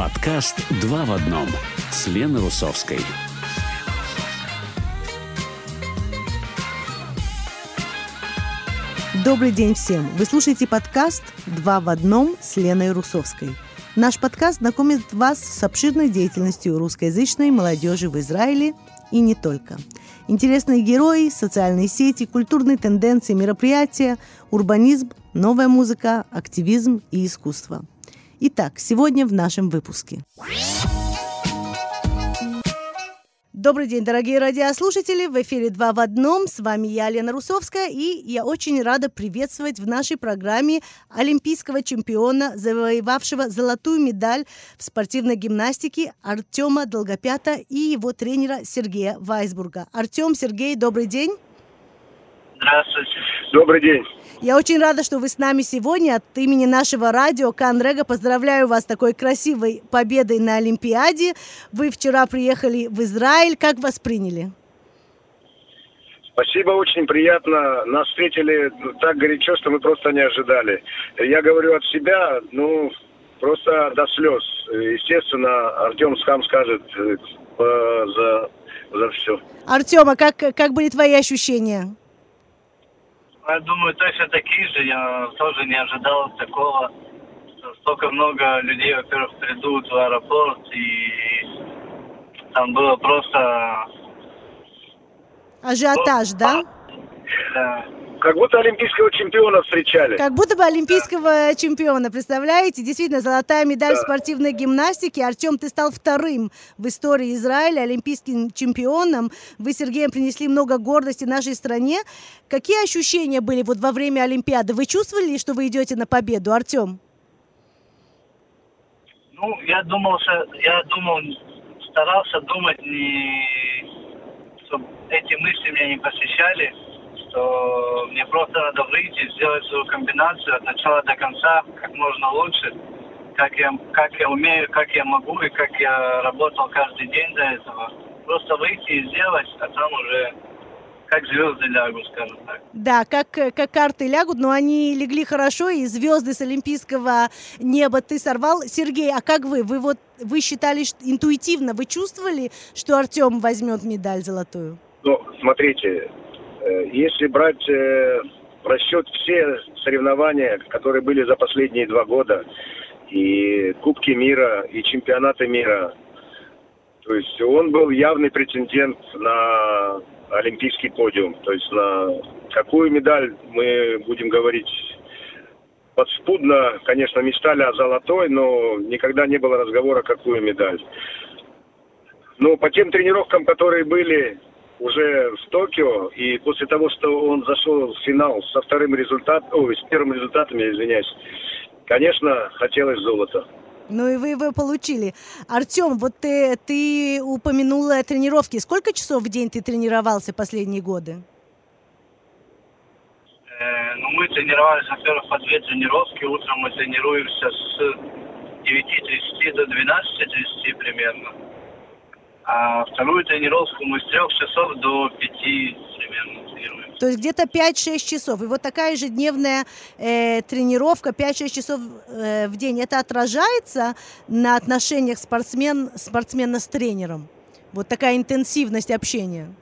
Подкаст «Два в одном» с Леной Русовской. Добрый день всем! Вы слушаете подкаст «Два в одном» с Леной Русовской. Наш подкаст знакомит вас с обширной деятельностью русскоязычной молодежи в Израиле и не только. Интересные герои, социальные сети, культурные тенденции, мероприятия, урбанизм, новая музыка, активизм и искусство. Итак, сегодня в нашем выпуске. Добрый день, дорогие радиослушатели! В эфире «Два в одном». С вами я, Лена Русовская, и я очень рада приветствовать в нашей программе олимпийского чемпиона, завоевавшего золотую медаль в спортивной гимнастике Артема Долгопята и его тренера Сергея Вайсбурга. Артем, Сергей, добрый день! Здравствуйте. Добрый день. Я очень рада, что вы с нами сегодня. От имени нашего радио Канрега поздравляю вас с такой красивой победой на Олимпиаде. Вы вчера приехали в Израиль. Как вас приняли? Спасибо, очень приятно. Нас встретили так горячо, что мы просто не ожидали. Я говорю от себя, ну, просто до слез. Естественно, Артем сам скажет э, за, за все. Артем, а как, как были твои ощущения? Я думаю, точно такие же. Я тоже не ожидал такого. Столько много людей, во-первых, придут в аэропорт, и там было просто... Ажиотаж, да? Да. Как будто олимпийского чемпиона встречали. Как будто бы олимпийского чемпиона, представляете? Действительно, золотая медаль в спортивной гимнастике. Артем, ты стал вторым в истории Израиля олимпийским чемпионом. Вы Сергеем принесли много гордости нашей стране. Какие ощущения были вот во время Олимпиады? Вы чувствовали, что вы идете на победу, Артем? Ну, я думал, что я думал, старался думать, не, чтобы эти мысли меня не посещали, что мне просто надо выйти, сделать свою комбинацию от начала до конца как можно лучше, как я, как я умею, как я могу и как я работал каждый день до этого. Просто выйти и сделать, а там уже как звезды лягут, скажем так. Да, как, как карты лягут, но они легли хорошо, и звезды с олимпийского неба ты сорвал. Сергей, а как вы? Вы вот вы считали что интуитивно, вы чувствовали, что Артем возьмет медаль золотую? Ну, смотрите, если брать э, в расчет все соревнования, которые были за последние два года, и Кубки мира, и чемпионаты мира, то есть он был явный претендент на олимпийский подиум. То есть на какую медаль мы будем говорить подспудно, конечно, мечтали о золотой, но никогда не было разговора, какую медаль. Но по тем тренировкам, которые были уже в Токио, и после того, что он зашел в финал со вторым результатом, ой, с первым результатом, я извиняюсь, конечно, хотелось золота. Ну и вы его получили. Артем, вот ты, ты упомянула тренировки. Сколько часов в день ты тренировался последние годы? Э, ну, мы тренировались, во-первых, по две тренировки. Утром мы тренируемся с 9.30 до 12.30 примерно. А вторую тренировку мы с трех часов до пяти примерно тренируем. То есть где-то 5-6 часов. И вот такая ежедневная э, тренировка 5-6 часов э, в день, это отражается на отношениях спортсмен, спортсмена с тренером? Вот такая интенсивность общения?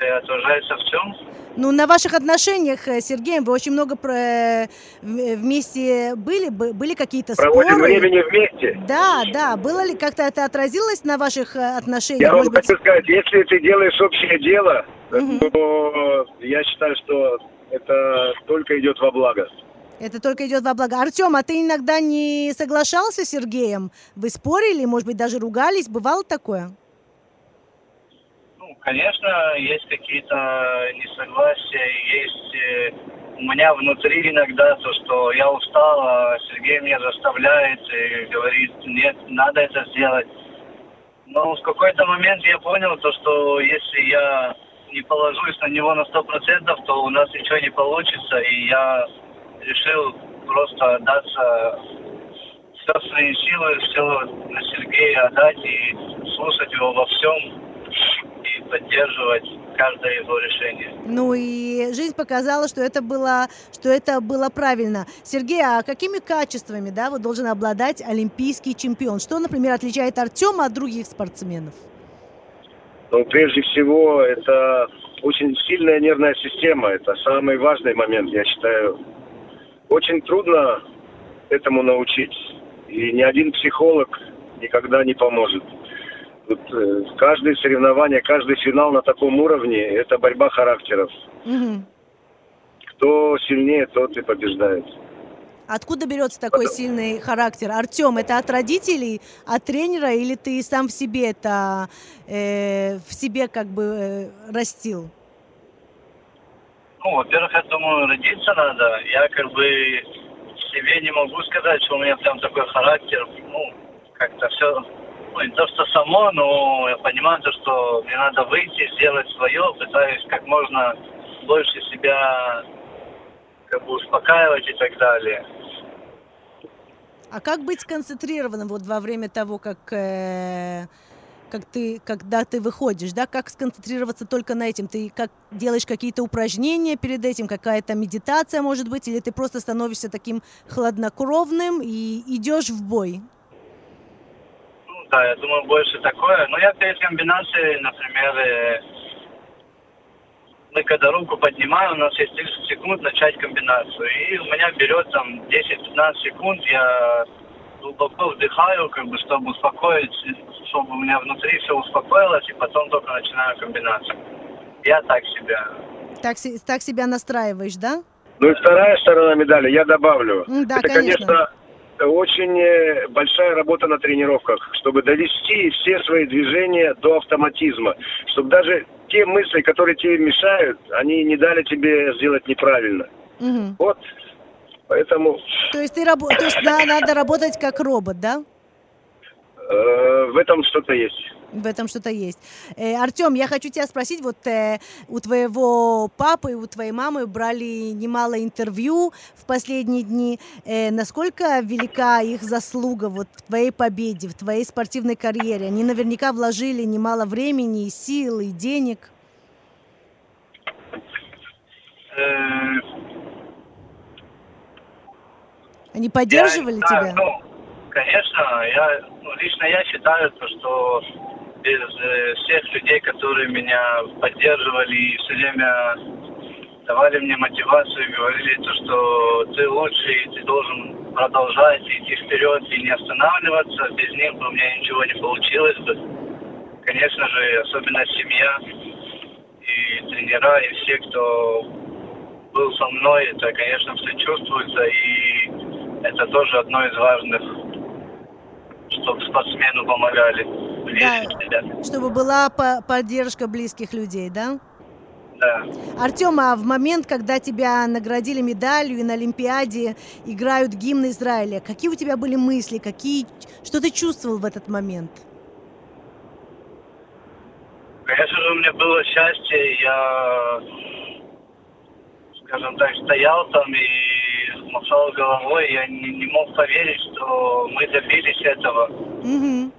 Э, отражается в чем? Ну, на ваших отношениях с Сергеем вы очень много про... Э, вместе были, были какие-то споры? Проводим времени вместе. Да, да. Было ли как-то это отразилось на ваших э, отношениях? Я вам Может хочу быть... сказать, если ты делаешь общее дело, угу. то я считаю, что это только идет во благо. Это только идет во благо. Артем, а ты иногда не соглашался с Сергеем? Вы спорили, может быть, даже ругались? Бывало такое? Конечно, есть какие-то несогласия, есть э, у меня внутри иногда то, что я устал, а Сергей меня заставляет и говорит, нет, надо это сделать. Но в какой-то момент я понял то, что если я не положусь на него на сто процентов, то у нас ничего не получится, и я решил просто отдаться все свои силы, все на Сергея отдать и слушать его во всем, поддерживать. каждое его решение. Ну и жизнь показала, что это было, что это было правильно. Сергей, а какими качествами, да, вот должен обладать олимпийский чемпион? Что, например, отличает Артема от других спортсменов? Ну, прежде всего, это очень сильная нервная система. Это самый важный момент, я считаю. Очень трудно этому научить. И ни один психолог никогда не поможет. Вот, э, каждое соревнование, каждый финал на таком уровне – это борьба характеров. Мгм. Кто сильнее, тот и побеждает. Откуда берется такой сильный характер? Артем, это от родителей, от тренера, или ты сам в себе это э, в себе как бы э, растил? Ну, во-первых, я думаю, родиться надо. Я как бы себе не могу сказать, что у меня прям такой характер. Ну, как-то все, ну, не то, что само, но я понимаю, то, что мне надо выйти, сделать свое, пытаюсь как можно больше себя как бы успокаивать и так далее. А как быть сконцентрированным вот во время того, как, э, как ты, когда ты выходишь, да? Как сконцентрироваться только на этим? Ты как делаешь какие-то упражнения перед этим, какая-то медитация, может быть, или ты просто становишься таким хладнокровным и идешь в бой? Ну, да, я думаю, больше такое. Но я перед комбинацией, например, э, мы когда руку поднимаем, у нас есть 30 секунд начать комбинацию. И у меня берет там 10-15 секунд, я глубоко вдыхаю, как бы, чтобы успокоить, чтобы у меня внутри все успокоилось, и потом только начинаю комбинацию. Я так себя. Так, так себя настраиваешь, да? Ну и вторая сторона медали, я добавлю. Да, это, конечно. конечно, очень э, большая работа на тренировках, чтобы довести все свои движения до автоматизма, чтобы даже те мысли, которые тебе мешают, они не дали тебе сделать неправильно. Мгм. Вот, поэтому То есть ты рабо- то есть на- надо работать как робот, да? э, в этом что-то есть. В этом что-то есть. Э, Артем, я хочу тебя спросить, вот э, у твоего папы, у твоей мамы брали немало интервью в последние дни. Э, насколько велика их заслуга вот в твоей победе, в твоей спортивной карьере? Они наверняка вложили немало времени, и сил, и денег. Э, Они поддерживали Я тебя? Ну, конечно, я, ну, лично я считаю, то, что без э, всех людей, которые меня поддерживали и все время давали мне мотивацию говорили, то, что ты лучший, ты должен продолжать идти вперед и не останавливаться, без них бы у меня ничего не получилось бы. Конечно же, особенно семья и тренера, и все, кто был со мной, это, конечно, все чувствуется, и это тоже одно из важных, чтобы спортсмену помогали. Себя. Чтобы была по- поддержка близких людей, да? Да. Артем, а в момент, когда тебя наградили медалью и на Олимпиаде играют гимн Израиля, какие у тебя были мысли, какие, что ты чувствовал в этот момент? Конечно же, у меня было счастье, я, скажем так, стоял там и махал головой, я не, не мог поверить, что мы добились этого. Мгм.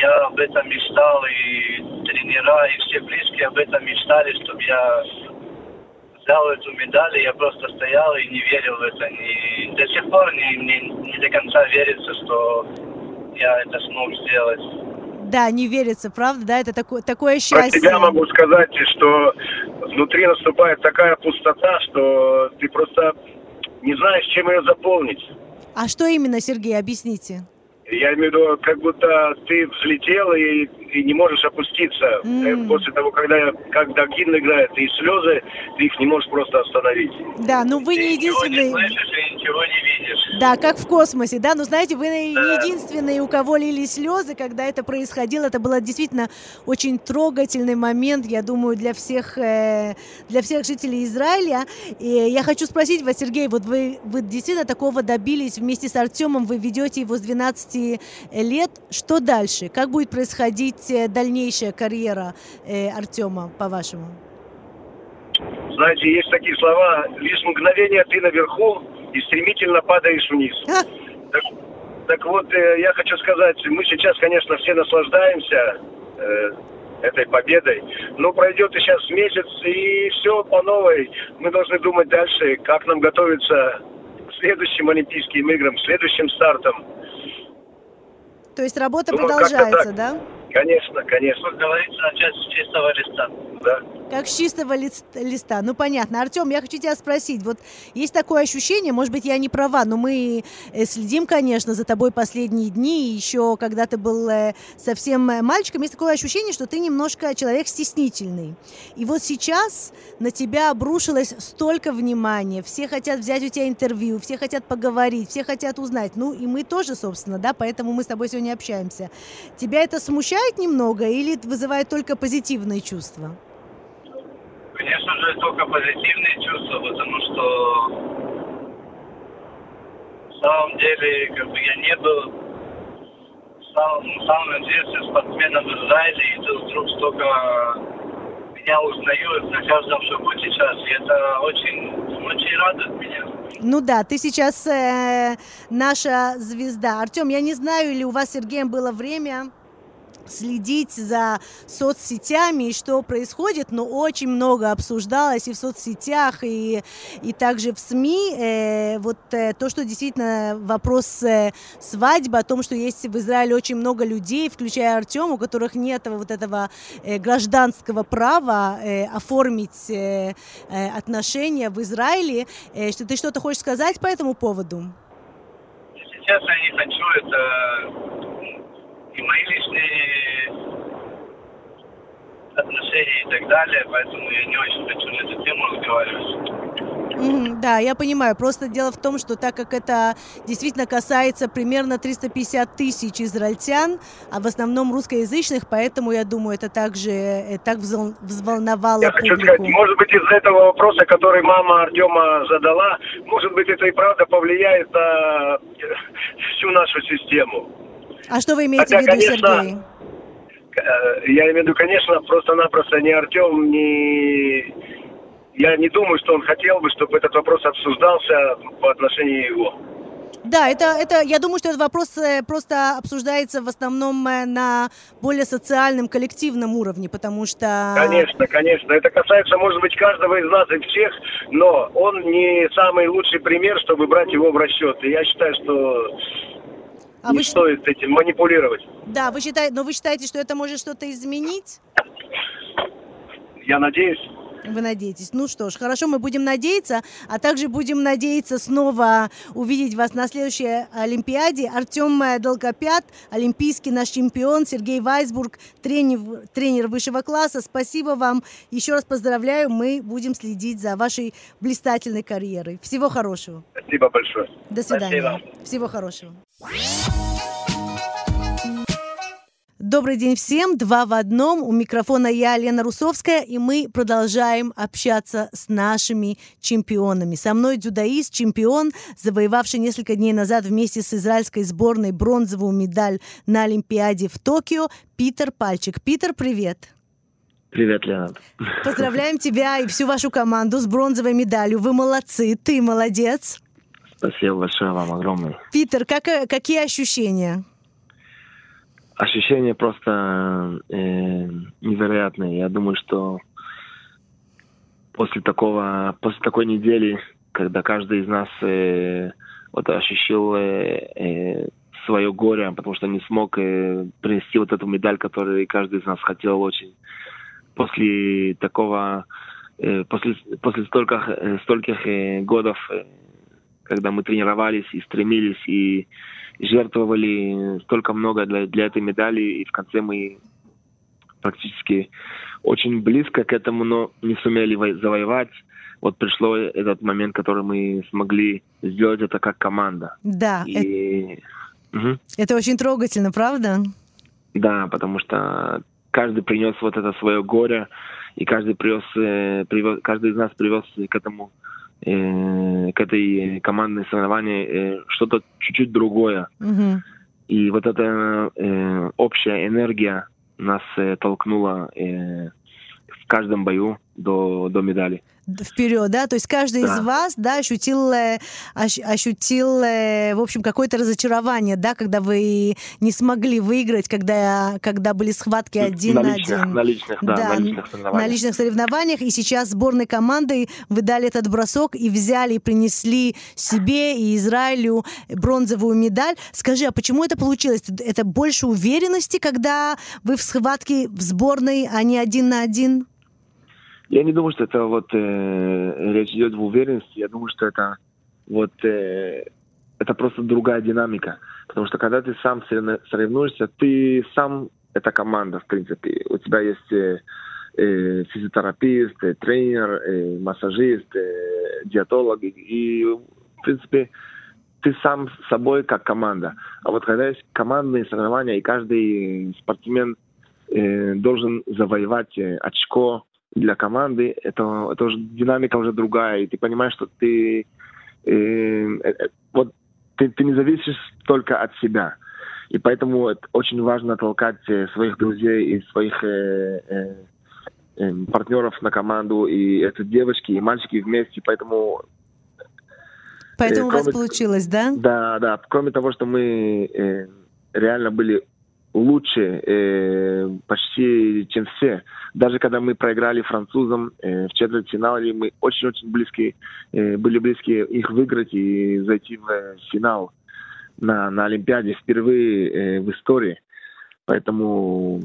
Я об этом мечтал, и тренера, и все близкие об этом мечтали, чтобы я взял эту медаль, и я просто стоял и не верил в это. И до сих пор не, не, не до конца верится, что я это смог сделать. Да, не верится, правда, да? Это такое, такое Про счастье. себя могу сказать, что внутри наступает такая пустота, что ты просто не знаешь, чем ее заполнить. А что именно, Сергей, объясните? Я имею в виду, как будто ты взлетел и, и не можешь опуститься. Э, После того, когда, когда гимн играет, и слезы, ты их не можешь просто остановить. Да, ну вы Ты не ничего не единственный... слышишь и ничего не видишь. Да, как в космосе, да, но знаете, вы не Да. единственные, у кого лились слезы, когда это происходило. Это было действительно очень трогательный момент, я думаю, для всех, э, для всех жителей Израиля. И я хочу спросить вас, Сергей, вот вы, вы действительно такого добились вместе с Артемом, вы ведете его с 12 лет. Что дальше? Как будет происходить э, дальнейшая карьера э, Артема, по-вашему? Знаете, есть такие слова, лишь мгновение ты наверху и стремительно падаешь вниз. Так, так вот, э, я хочу сказать, мы сейчас, конечно, все наслаждаемся этой победой. Ну, пройдет и сейчас месяц, и все по новой. Мы должны думать дальше, как нам готовиться к следующим Олимпийским играм, к следующим стартам. То есть работа Думаю, продолжается, да? Конечно, конечно. Как говорится, начать с чистого листа. Да. Как с чистого листа. Ну, понятно. Артем, я хочу тебя спросить. Вот есть такое ощущение, может быть, я не права, но мы э, следим, конечно, за тобой последние дни. Еще когда ты был э, совсем э, мальчиком, есть такое ощущение, что ты немножко человек стеснительный. И вот сейчас на тебя обрушилось столько внимания. Все хотят взять у тебя интервью, все хотят поговорить, все хотят узнать. Ну, и мы тоже, собственно, да, поэтому мы с тобой сегодня общаемся. Тебя это смущает немного или вызывает только позитивные чувства? Конечно же, только позитивные чувства, потому что в самом деле, как бы я не был самым, ну, самым известным спортсменом в Израиле, и тут вдруг столько меня узнают на каждом шагу сейчас, и это очень, очень радует меня. Ну да, ты сейчас э, наша звезда. Артем, я не знаю, или у вас с Сергеем было время следить за соцсетями и что происходит, но очень много обсуждалось и в соцсетях, и, и также в СМИ. Э, вот э, то, что действительно вопрос э, свадьбы, о том, что есть в Израиле очень много людей, включая Артема, у которых нет вот этого э, гражданского права э, оформить э, э, отношения в Израиле. Э, что ты что-то хочешь сказать по этому поводу? Сейчас я не хочу это и мои личные отношения и так далее, поэтому я не очень хочу на эту тему разговаривать. Mm, да, я понимаю. Просто дело в том, что так как это действительно касается примерно 350 тысяч израильтян, а в основном русскоязычных, поэтому я думаю, это также э, так взволновало я публику. Хочу сказать, может быть, из-за этого вопроса, который мама Артема задала, может быть, это и правда повлияет на всю нашу систему. А что вы имеете Хотя, в виду, конечно, Сергей? Э, я имею в виду, конечно, просто-напросто не Артем, не... Я не думаю, что он хотел бы, чтобы этот вопрос обсуждался по отношению его. Да, это, это, я думаю, что этот вопрос э, просто обсуждается в основном э, на более социальном, коллективном уровне, потому что... Конечно, конечно. Это касается, может быть, каждого из нас и всех, но он не самый лучший пример, чтобы брать его в расчет. И я считаю, что а не вы... стоит этим манипулировать. Да, вы считаете, но вы считаете, что это может что-то изменить? Я надеюсь. Вы надеетесь. Ну что ж, хорошо, мы будем надеяться, а также будем надеяться снова увидеть вас на следующей Олимпиаде. Артем Долгопят, олимпийский наш чемпион, Сергей Вайсбург, тренер, тренер высшего класса. Спасибо вам. Еще раз поздравляю. Мы будем следить за вашей блистательной карьерой. Всего хорошего. Спасибо большое. До свидания. Спасибо. Всего хорошего. Добрый день всем, два в одном. У микрофона я, Лена Русовская, и мы продолжаем общаться с нашими чемпионами. Со мной дзюдоист, чемпион, завоевавший несколько дней назад вместе с израильской сборной бронзовую медаль на Олимпиаде в Токио, Питер Пальчик. Питер, привет. Привет, Лена. Поздравляем тебя и всю вашу команду с бронзовой медалью. Вы молодцы, ты молодец. Спасибо большое вам огромное. Питер, как, какие ощущения? Ощущения просто э, невероятные. Я думаю, что после такого, после такой недели, когда каждый из нас э, вот ощущал э, э, свое горе, потому что не смог э, принести вот эту медаль, которую каждый из нас хотел очень. После такого, э, после после стольких э, стольких э, годов, э, когда мы тренировались и стремились и жертвовали столько много для, для этой медали, и в конце мы практически очень близко к этому, но не сумели завоевать. Вот пришло этот момент, который мы смогли сделать это как команда. Да. И... Это... Угу. это очень трогательно, правда? Да, потому что каждый принес вот это свое горе, и каждый привез, э, привез каждый из нас привез к этому э, к этой командной соревновании э, что-то чуть-чуть другое. Угу. И вот эта э, общая энергия нас э, толкнула э, в каждом бою, до, до медали вперед, да, то есть каждый да. из вас, да, ощутил, ощутил, в общем, какое-то разочарование, да, когда вы не смогли выиграть, когда, когда были схватки один на, на личных, один. На личных, да, да, на личных соревнованиях. На личных соревнованиях, и сейчас сборной командой вы дали этот бросок и взяли, и принесли себе и Израилю бронзовую медаль. Скажи, а почему это получилось? Это больше уверенности, когда вы в схватке в сборной, а не один на один? Я не думаю, что это вот э, речь идет в уверенности. Я думаю, что это вот э, это просто другая динамика. Потому что когда ты сам соревнуешься, ты сам это команда, в принципе. У тебя есть э, э, физиотерапевт, э, тренер, э, массажист, э, диетолог. И, в принципе, ты сам с собой как команда. А вот когда есть командные соревнования, и каждый спортсмен э, должен завоевать э, очко, для команды, это, это уже динамика уже другая, и ты понимаешь, что ты э, э, вот ты, ты не зависишь только от себя. И поэтому очень важно толкать э, своих друзей и своих э, э, э, партнеров на команду, и это девочки и мальчики вместе, поэтому... Поэтому э, кроме, у вас получилось, да? Да, да. Кроме того, что мы э, реально были лучше э, почти, чем все. Даже когда мы проиграли французам э, в четвертьфинале, мы очень-очень близки, э, были близки их выиграть и зайти в э, финал на, на Олимпиаде впервые э, в истории. Поэтому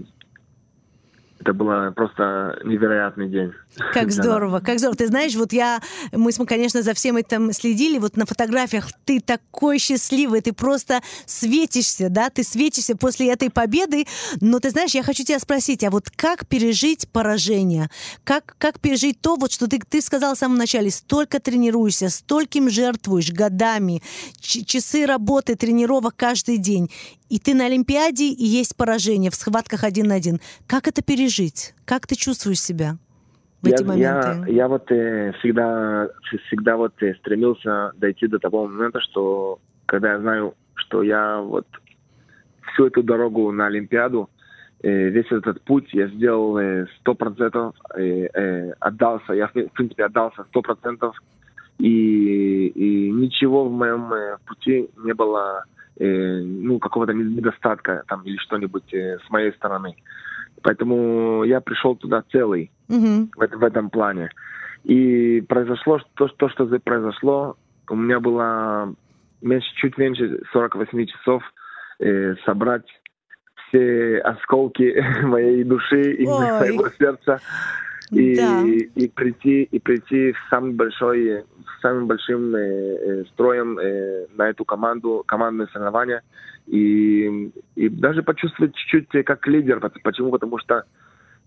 это был просто невероятный день. Как здорово, как здорово. Ты знаешь, вот я, мы, конечно, за всем этим следили, вот на фотографиях ты такой счастливый, ты просто светишься, да, ты светишься после этой победы, но ты знаешь, я хочу тебя спросить, а вот как пережить поражение? Как, как пережить то, вот что ты, ты сказал в самом начале, столько тренируешься, стольким жертвуешь годами, часы работы, тренировок каждый день, и ты на Олимпиаде, и есть поражение в схватках один на один. Как это пережить? Как ты чувствуешь себя? в я, эти моменты? Я, я вот э, всегда, всегда вот э, стремился дойти до того момента, что когда я знаю, что я вот всю эту дорогу на Олимпиаду, э, весь этот путь я сделал э, сто процентов, э, э, отдался, я в принципе отдался сто процентов, и, и ничего в моем э, пути не было э, ну, какого-то недостатка там или что-нибудь э, с моей стороны. Поэтому я пришел туда целый mm-hmm. в, в этом плане. И произошло то, то, что произошло. У меня было меньше, чуть меньше 48 часов э, собрать все осколки моей души и Ой. моего сердца и, да. и прийти и прийти в самый большой самым большим э, э, строем э, на эту команду командное соревнование и и даже почувствовать чуть-чуть как лидер почему потому что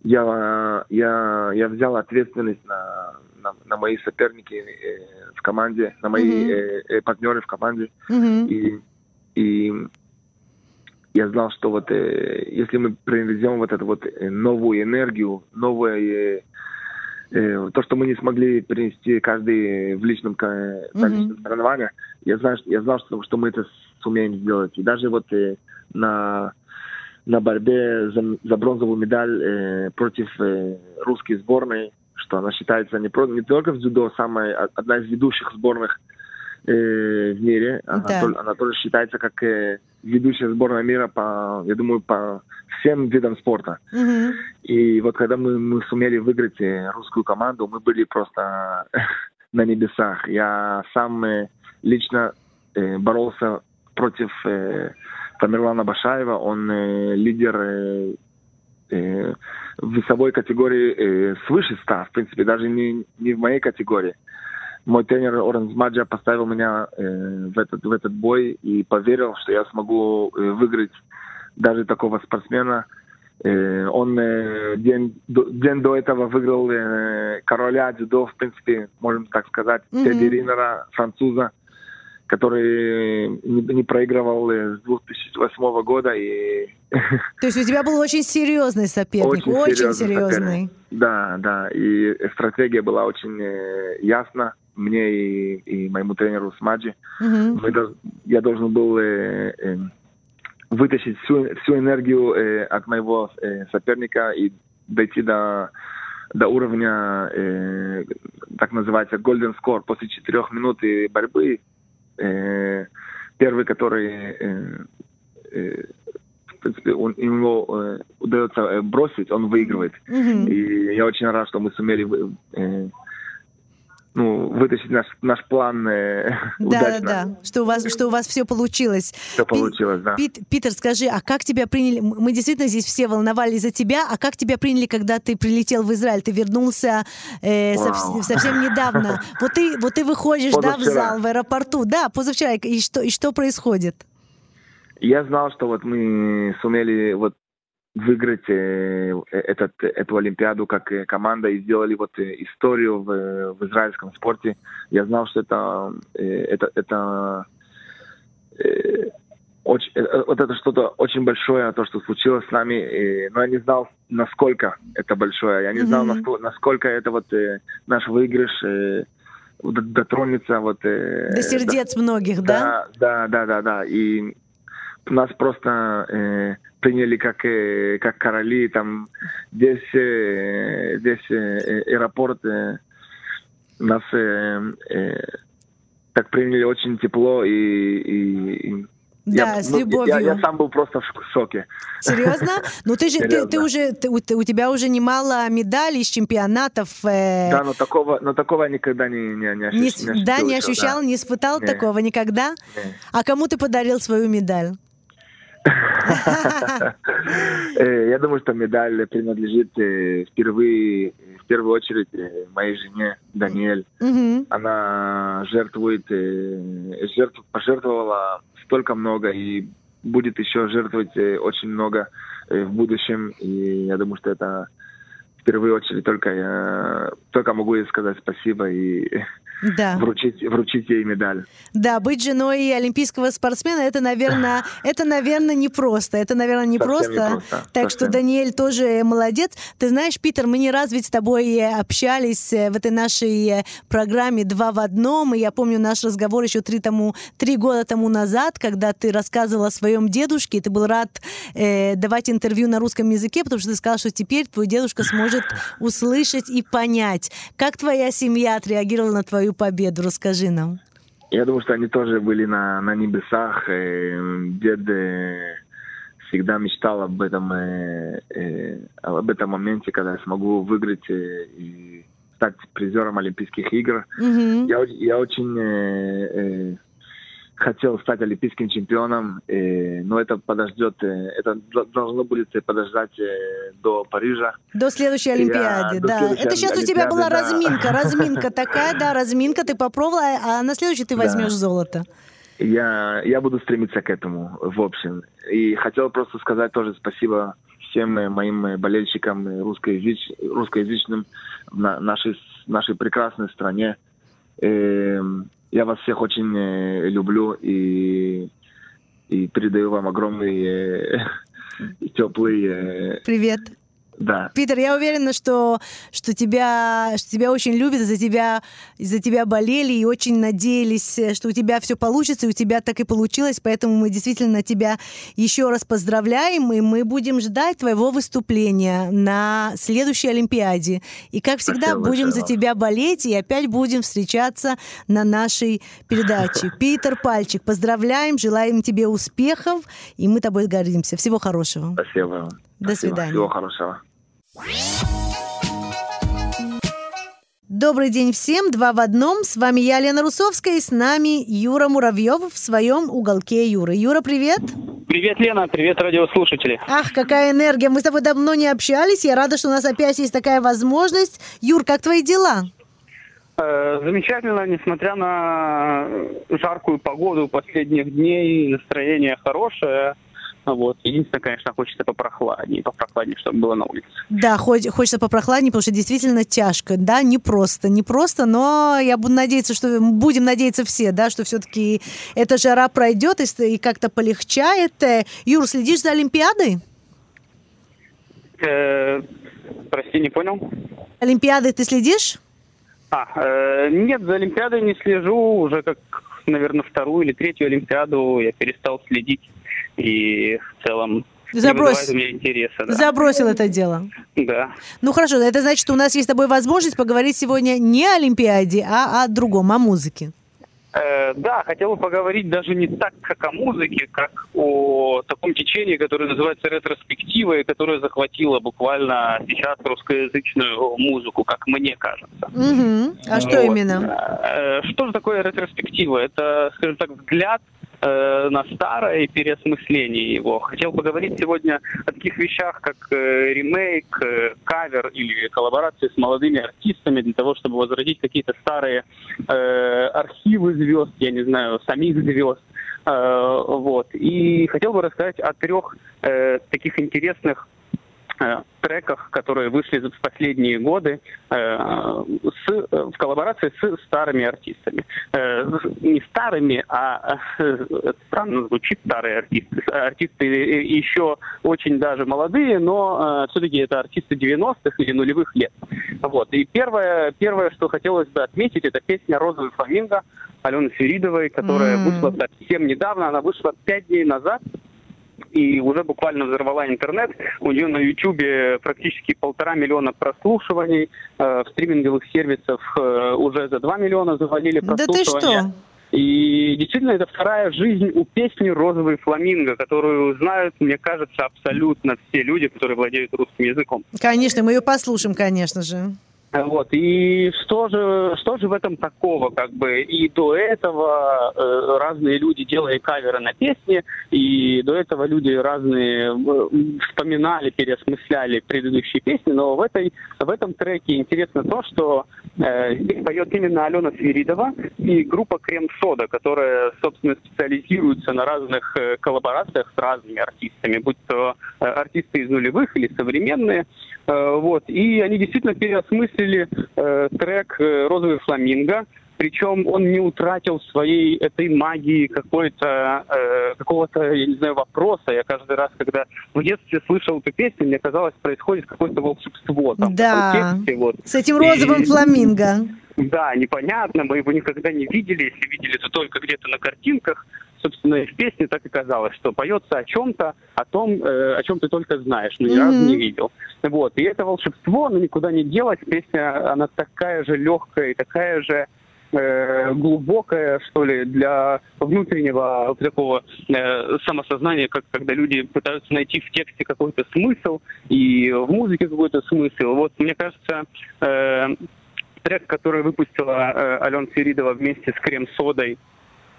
я я я взял ответственность на на, на мои соперники э, в команде на мои mm-hmm. э, э, партнеры в команде mm-hmm. и и я знал, что вот э, если мы привезем вот эту вот э, новую энергию, новое э, то, что мы не смогли принести каждый в личном, mm-hmm. личном соревновании, я знаю, я знал, что, что мы это сумеем сделать. И даже вот э, на на борьбе за, за бронзовую медаль э, против э, русской сборной, что она считается не, про, не только в дзюдо самая одна из ведущих сборных э, в мире. Она, да. она тоже считается как э, ведущая сборная мира по, я думаю, по всем видам спорта. Угу. И вот когда мы, мы сумели выиграть э, русскую команду, мы были просто на небесах. Я сам э, лично э, боролся против э, Тамерлана Башаева. Он э, лидер э, э, в весовой категории э, свыше 100, в принципе, даже не, не в моей категории мой тренер Оранж Маджа поставил меня э, в, этот, в этот бой и поверил, что я смогу э, выиграть даже такого спортсмена. Э, он э, день, до, день до этого выиграл э, короля дзюдо, в принципе, можем так сказать, mm-hmm. Тедди Ринера, француза, который не, не проигрывал э, с 2008 года. И... То есть у тебя был очень серьезный соперник, очень, очень серьезный. серьезный. Да, да, и стратегия была очень э, ясна мне и, и моему тренеру Смаджи. Mm-hmm. Мы, я должен был э, э, вытащить всю, всю энергию э, от моего э, соперника и дойти до до уровня, э, так называется, golden score. После четырех минут борьбы э, первый, который э, э, в принципе, он, ему э, удается э, бросить, он выигрывает. Mm-hmm. И я очень рад, что мы сумели э, ну, вытащить наш, наш план э, да, удачно. Да, да, что у вас, что у вас все получилось. Все получилось, да. Пит, Питер, скажи, а как тебя приняли? Мы действительно здесь все волновались за тебя, а как тебя приняли, когда ты прилетел в Израиль? Ты вернулся э, сов, совсем недавно. Вот ты, вот ты выходишь, да, в зал в аэропорту. Да, позавчера. И что, и что происходит? Я знал, что вот мы сумели вот выиграть э, этот, эту Олимпиаду как э, команда и сделали вот э, историю в, в израильском спорте. Я знал, что это, это, это очень, вот это что-то очень большое, то, что случилось с нами, но я не знал, насколько это большое. Я не знал, mm-hmm. насколько, насколько это вот наш выигрыш дотронется вот... До сердец до, многих, да? Да, да, да, да. И нас просто э, приняли как, э, как короли. Там здесь, э, здесь э, аэропорт э, нас э, э, так приняли очень тепло и, и, и да, я, с любовью. Я, я сам был просто в шоке. Серьезно? Ну ты же, ты, ты уже, ты, у тебя уже немало медалей с чемпионатов. Э... Да, но такого, но такого никогда не, не, не, ощущ, не, не ощущал. Да, не ощущал, да. не испытал не. такого никогда? Не. А кому ты подарил свою медаль? Э, я думаю, что медаль принадлежит э, впервые, в первую очередь, э, моей жене Даниэль. Она жертвует, жертв, пожертвовала столько много и будет еще жертвовать очень много в будущем. И я думаю, что это в первую очередь только я только могу ей сказать спасибо и да. вручить, вручить ей медаль. Да, быть женой олимпийского спортсмена, это, наверное, это, наверное, непросто. Это, наверное, непросто. Не просто. Так Совсем. что Даниэль тоже молодец. Ты знаешь, Питер, мы не раз ведь с тобой общались э, в этой нашей э, программе «Два в одном», и я помню наш разговор еще три, тому, три года тому назад, когда ты рассказывал о своем дедушке, и ты был рад э, давать интервью на русском языке, потому что ты сказал, что теперь твой дедушка сможет услышать и понять. Как твоя семья отреагировала на твою победу? Расскажи нам. Я думаю, что они тоже были на, на небесах. Э, дед э, всегда мечтал об этом, э, об этом моменте, когда я смогу выиграть и стать призером Олимпийских игр. Mm-hmm. Я, я очень хотел стать олимпийским чемпионом, э, но это подождет, э, это должно будет подождать э, до Парижа. До следующей Олимпиады, Я, да. Следующей это сейчас у тебя была да. разминка, разминка такая, да, разминка, ты попробовала, а на следующий ты возьмешь да. золото. Я, я буду стремиться к этому, в общем. И хотел просто сказать тоже спасибо всем моим болельщикам русскоязыч, русскоязычным в нашей, нашей прекрасной стране. Эм, я вас всех очень э, люблю и, и передаю вам огромный э, теплый... Э, Привет. Да. Питер, я уверена, что, что, тебя, что тебя очень любят, за тебя, за тебя болели и очень надеялись, что у тебя все получится, и у тебя так и получилось, поэтому мы действительно тебя еще раз поздравляем, и мы будем ждать твоего выступления на следующей Олимпиаде. И, как всегда, Спасибо будем большое. за тебя болеть, и опять будем встречаться на нашей передаче. Питер Пальчик, поздравляем, желаем тебе успехов, и мы тобой гордимся. Всего хорошего. Спасибо. До свидания. Всего хорошего. Добрый день всем, два в одном. С вами я, Лена Русовская, и с нами Юра Муравьев в своем уголке Юры. Юра, привет. Привет, Лена, привет, радиослушатели. Ах, какая энергия. Мы с тобой давно не общались. Я рада, что у нас опять есть такая возможность. Юр, как твои дела? Э, замечательно, несмотря на жаркую погоду последних дней, настроение хорошее. Вот. Единственное, конечно, хочется попрохладнее, попрохладнее, чтобы было на улице. Да, хоть, хочется попрохладнее, потому что действительно тяжко, да, не просто, не просто, но я буду надеяться, что будем надеяться все, да, что все-таки эта жара пройдет и, и как-то полегчает. Э, Юр, следишь за Олимпиадой? Э, прости, не понял. Олимпиады ты следишь? А, э, нет, за Олимпиадой не слежу. Уже как, наверное, вторую или третью Олимпиаду я перестал следить и в целом Забрось. у меня интереса. Да. Забросил это дело. да. Ну хорошо, это значит, что у нас есть с тобой возможность поговорить сегодня не о Олимпиаде, а о другом, о музыке. Э, да, хотел бы поговорить даже не так, как о музыке, как о таком течении, которое называется ретроспектива, и которое захватило буквально сейчас русскоязычную музыку, как мне кажется. Угу. А что Вот. именно? Э, Что же такое ретроспектива? Это, скажем так, взгляд э, на старое и переосмысление его. Хотел поговорить сегодня о таких вещах, как э, ремейк, э, кавер или коллаборации с молодыми артистами для того, чтобы возродить какие-то старые э, архивы звезд, я не знаю, самих звезд. Э, вот. И хотел бы рассказать о трех э, таких интересных треках, которые вышли в последние годы э, с, э, в коллаборации с старыми артистами. Э, не старыми, а э, странно звучит старые артисты. Артисты э, еще очень даже молодые, но все-таки это артисты 90-х или нулевых лет. Вот. И первое, первое, что хотелось бы отметить, это песня «Розовый фламинго» Алены Свиридовой, которая М. вышла совсем недавно. Она вышла пять дней назад и уже буквально взорвала интернет. У нее на Ютубе практически полтора миллиона прослушиваний. Э, в стриминговых сервисах э, уже за 2 миллиона завалили Да ты прослушивания. что? И действительно, это вторая жизнь у песни «Розовый фламинго», которую знают, мне кажется, абсолютно все люди, которые владеют русским языком. Конечно, мы ее послушаем, конечно же. Вот. И что же, что же в этом такого? Как бы и до этого э, разные люди делали каверы на песни, и до этого люди разные э, вспоминали, переосмысляли предыдущие песни, но в, этой, в этом треке интересно то, что э, здесь поет именно Алена Свиридова и группа Крем Сода, которая, собственно, специализируется на разных э, коллаборациях с разными артистами, будь то э, артисты из нулевых или современные. Э, вот. И они действительно переосмыслили э, трек э, «Розовый фламинго», причем он не утратил своей этой магии какой-то, э, какого-то, я не знаю, вопроса. Я каждый раз, когда в детстве слышал эту песню, мне казалось, происходит какое-то волшебство там Да. в тексте. Вот. С этим розовым И- фламинго. Да, непонятно, мы его никогда не видели, если видели, то только где-то на картинках. Собственно, и в песне так и казалось, что поется о чем-то, о том, э, о чем ты только знаешь, но ни разу Мгм. не видел. Вот, и это волшебство, оно никуда не делось. Песня, она такая же легкая и такая же э, глубокая, что ли, для внутреннего такого э, самосознания, как когда люди пытаются найти в тексте какой-то смысл и в музыке какой-то смысл. Вот, мне кажется, э, трек, который выпустила э, Алена Свиридова вместе с Крем-Содой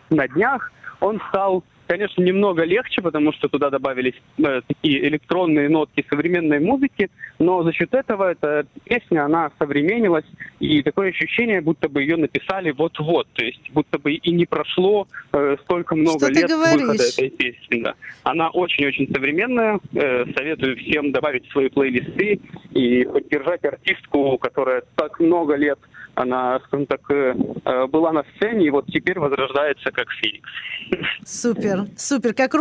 на днях, он стал, конечно, немного легче, потому что туда добавились э, такие электронные нотки современной музыки, но за счет этого эта песня, она современнилась, и такое ощущение, будто бы ее написали вот-вот, то есть будто бы и не прошло э, столько много Что лет выхода этой песни. да. Она очень-очень современная, э, советую всем добавить в свои плейлисты и поддержать артистку, которая так много лет она, скажем так, э, э, была на сцене и вот теперь возрождается как Феникс. Супер, супер. Как,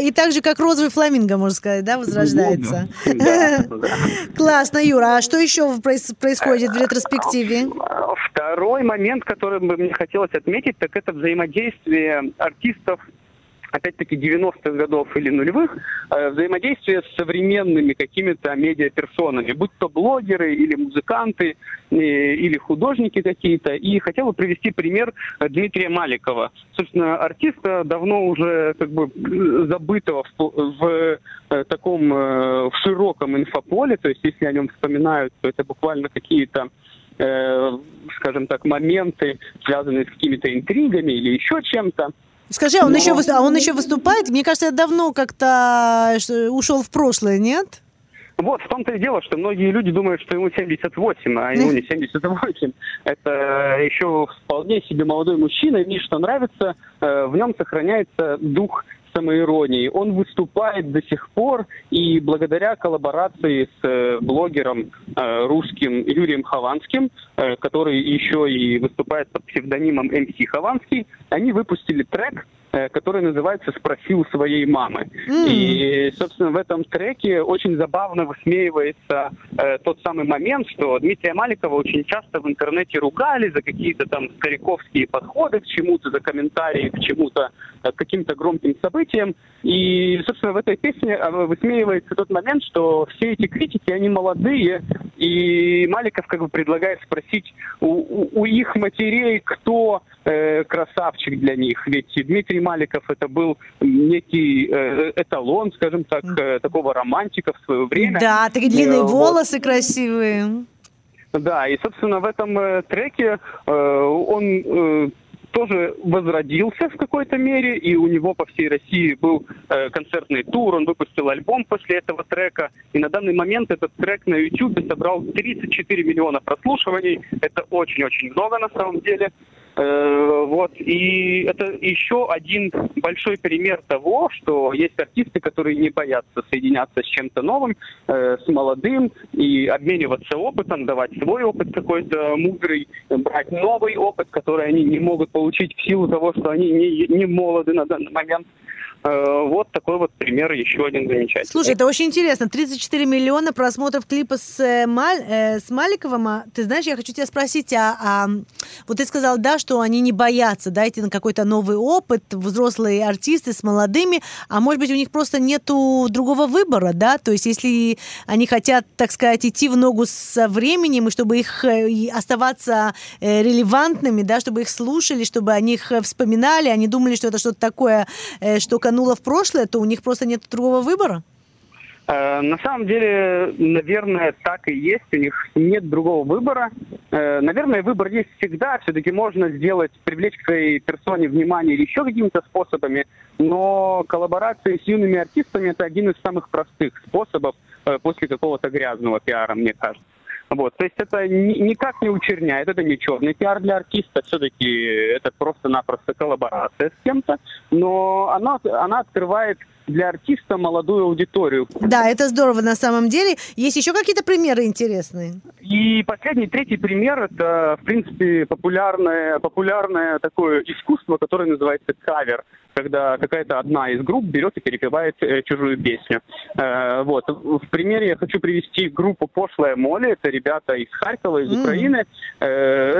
И так же, как розовый фламинго, можно сказать, да, возрождается. Да, да. Классно, Юра. А что еще проис- происходит в ретроспективе? Второй момент, который бы мне хотелось отметить, так это взаимодействие артистов опять-таки 90-х годов или нулевых, э, взаимодействие с современными какими-то медиаперсонами, будь то блогеры или музыканты, э, или художники какие-то. И хотел бы привести пример Дмитрия Маликова. Собственно, артиста давно уже как бы забытого в, в, э, таком э, в широком инфополе, то есть если о нем вспоминают, то это буквально какие-то скажем так, моменты, связанные с какими-то интригами или еще чем-то. Скажи, а он, Но- еще, а он еще выступает? Мне кажется, это давно как-то что, ушел в прошлое, нет? Вот, в том-то и дело, что многие люди думают, что ему 78, а ему не 78. Это еще вполне себе молодой мужчина, и мне что нравится, э, в нем сохраняется дух самоиронии. Он выступает до сих пор, и благодаря коллаборации с э, блогером э, русским Юрием Хованским, э, который еще и выступает под псевдонимом МС Хованский, они выпустили трек, который называется «Спросил своей мамы». Mm. И, собственно, в этом треке очень забавно высмеивается э, тот самый момент, что Дмитрия Маликова очень часто в интернете ругали за какие-то там стариковские подходы к чему-то, за комментарии к чему-то, э, к каким-то громким событиям. И, собственно, в этой песне э, высмеивается тот момент, что все эти критики, они молодые, и Маликов как бы предлагает спросить у, у, у их матерей, кто э, красавчик для них. Ведь Дмитрий Маликов это был некий э, эталон, скажем так, э, такого романтика в свое время. Да, такие длинные э, волосы вот. красивые. Да, и, собственно, в этом треке он тоже возродился в какой-то мере, и у него по всей России был э, концертный тур, он выпустил альбом после этого трека, и на данный момент этот трек на YouTube собрал 34 миллиона прослушиваний, это очень-очень много на самом деле, вот. И это еще один большой пример того, что есть артисты, которые не боятся соединяться с чем-то новым, э, с молодым, и обмениваться опытом, давать свой опыт какой-то мудрый, брать новый опыт, который они не могут получить в силу того, что они не, не молоды на данный момент. Э, вот такой вот пример, еще один замечательный. Слушай, это очень интересно. 34 миллиона просмотров клипа с, э, Маль, э, с Маликовым. А, ты знаешь, я хочу тебя спросить, а, а вот ты сказал, да, что они не боятся да, идти на какой-то новый опыт, взрослые артисты с молодыми, а может быть у них просто нету другого выбора, да? То есть если они хотят, так сказать, идти в ногу со временем, и чтобы их оставаться релевантными, да, чтобы их слушали, чтобы о них вспоминали, они думали, что это что-то такое, что кануло в прошлое, то у них просто нет другого выбора? Э, на самом деле, наверное, так и есть. У них нет другого выбора. Э, наверное, выбор есть всегда. Все-таки можно сделать, привлечь к своей персоне внимание или еще какими-то способами. Но коллаборации с юными артистами – это один из самых простых способов э, после какого-то грязного пиара, мне кажется. Вот, то есть это никак не учерняет, это не черный пиар для артиста, все-таки это просто-напросто коллаборация с кем-то, но она, она открывает для артиста молодую аудиторию. Да, это здорово на самом деле. Есть еще какие-то примеры интересные? И последний, третий пример – это, в принципе, популярное, популярное такое искусство, которое называется кавер когда какая-то одна из групп берет и перепевает э, чужую песню. Э, вот. В примере я хочу привести группу «Пошлая Молли». Это ребята из Харькова, из mm. Украины. Э,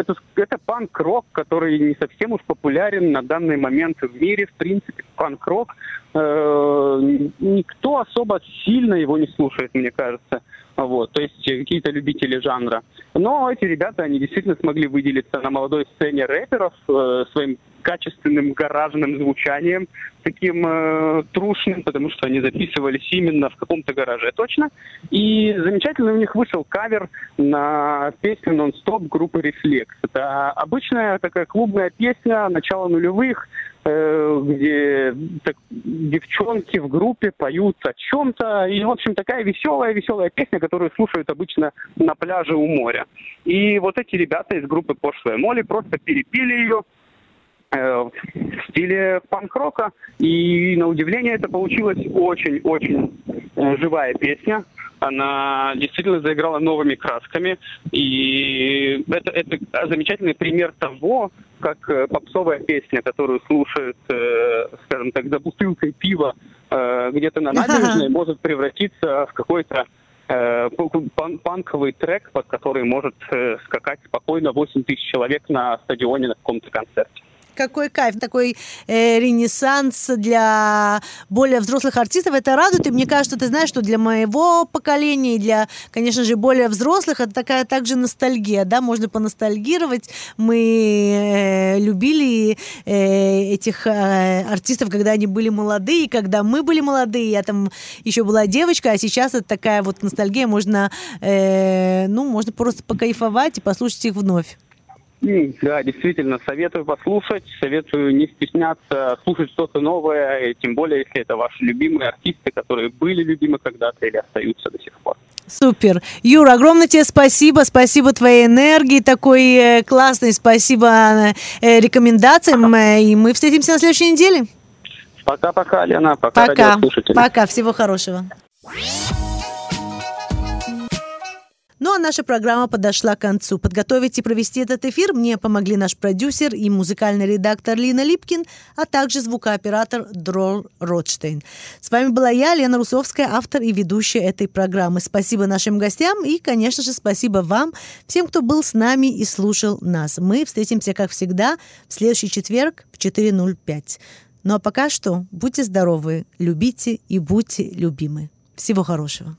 это, это панк-рок, который не совсем уж популярен на данный момент в мире. В принципе, панк-рок. Э, никто особо сильно его не слушает, мне кажется. Вот, то есть какие-то любители жанра. Но эти ребята, они действительно смогли выделиться на молодой сцене рэперов э, своим качественным гаражным звучанием, таким э, трушным, потому что они записывались именно в каком-то гараже точно. И замечательно у них вышел кавер на песню «Нон-стоп» группы «Рефлекс». Это обычная такая клубная песня начала нулевых, э, где так, девчонки в группе поют о чем-то. И, в общем, такая веселая-веселая песня, которую слушают обычно на пляже у моря. И вот эти ребята из группы «Пошлая Моли» просто перепили ее, Э, в стиле панк-рока. И на удивление это получилась очень-очень э, живая песня. Она действительно заиграла новыми красками. И это, это замечательный пример того, как э, попсовая песня, которую слушают, скажем так, за бутылкой пива где-то на набережной, может превратиться в какой-то панковый трек, под который может скакать спокойно 8 тысяч человек на стадионе на каком-то концерте какой кайф, такой э, ренессанс для более взрослых артистов. Это радует, и мне кажется, ты знаешь, что для моего поколения и для, конечно же, более взрослых это такая также ностальгия, да, можно поностальгировать. Мы э, любили э, этих э, артистов, когда они были молодые, когда мы были молодые, я там еще была девочка, а сейчас это такая вот ностальгия, можно, э, ну, можно просто покайфовать и послушать их вновь. Да, действительно, советую послушать, советую не стесняться слушать что-то новое, тем более, если это ваши любимые артисты, которые были любимы когда-то или остаются до сих пор. Супер. Юра, огромное тебе спасибо. Спасибо твоей энергии такой э, классной. Спасибо э, рекомендациям. Э, и мы встретимся на следующей неделе. Пока-пока, Лена. Пока, Пока. Пока. Всего хорошего. Ну а наша программа подошла к концу. Подготовить и провести этот эфир мне помогли наш продюсер и музыкальный редактор Лина Липкин, а также звукооператор Дрор Ротштейн. С вами была я, Лена Русовская, автор и ведущая этой программы. Спасибо нашим гостям и, конечно же, спасибо вам, всем, кто был с нами и слушал нас. Мы встретимся, как всегда, в следующий четверг в 4.05. Ну а пока что будьте здоровы, любите и будьте любимы. Всего хорошего.